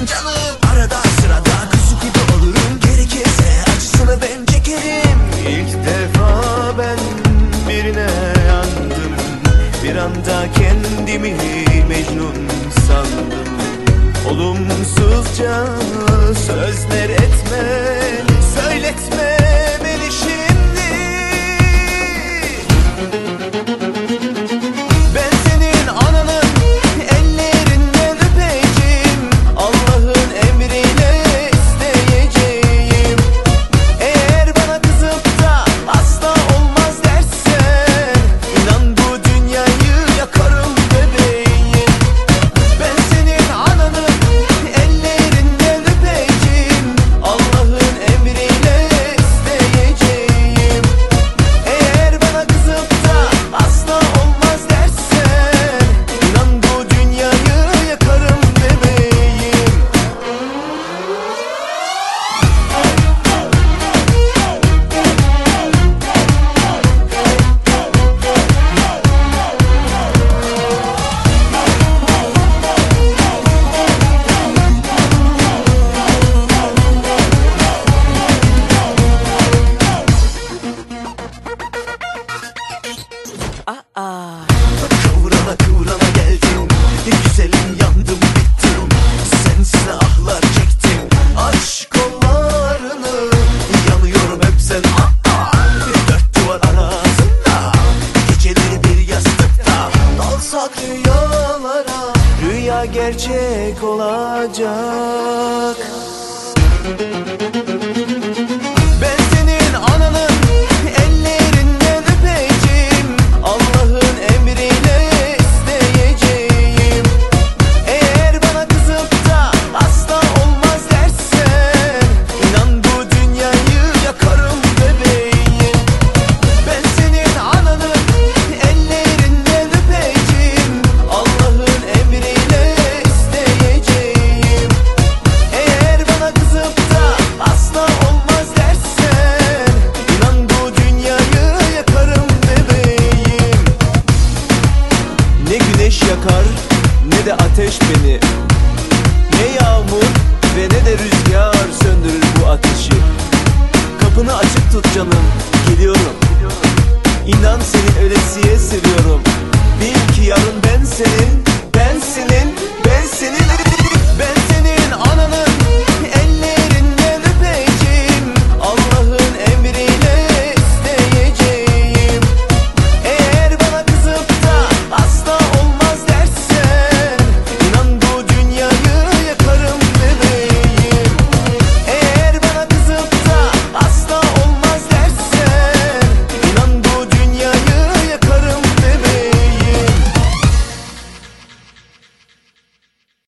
benim canım. Arada sırada kuzu gibi olurum. Gerekirse acısını ben çekerim. İlk defa ben birine yandım. Bir anda kendimi Mecnun sandım. Olumsuzca sözle gerçek olacak. güneş yakar ne de ateş beni. Ne yağmur ve ne de rüzgar söndürür bu ateşi. Kapını açık tut canım.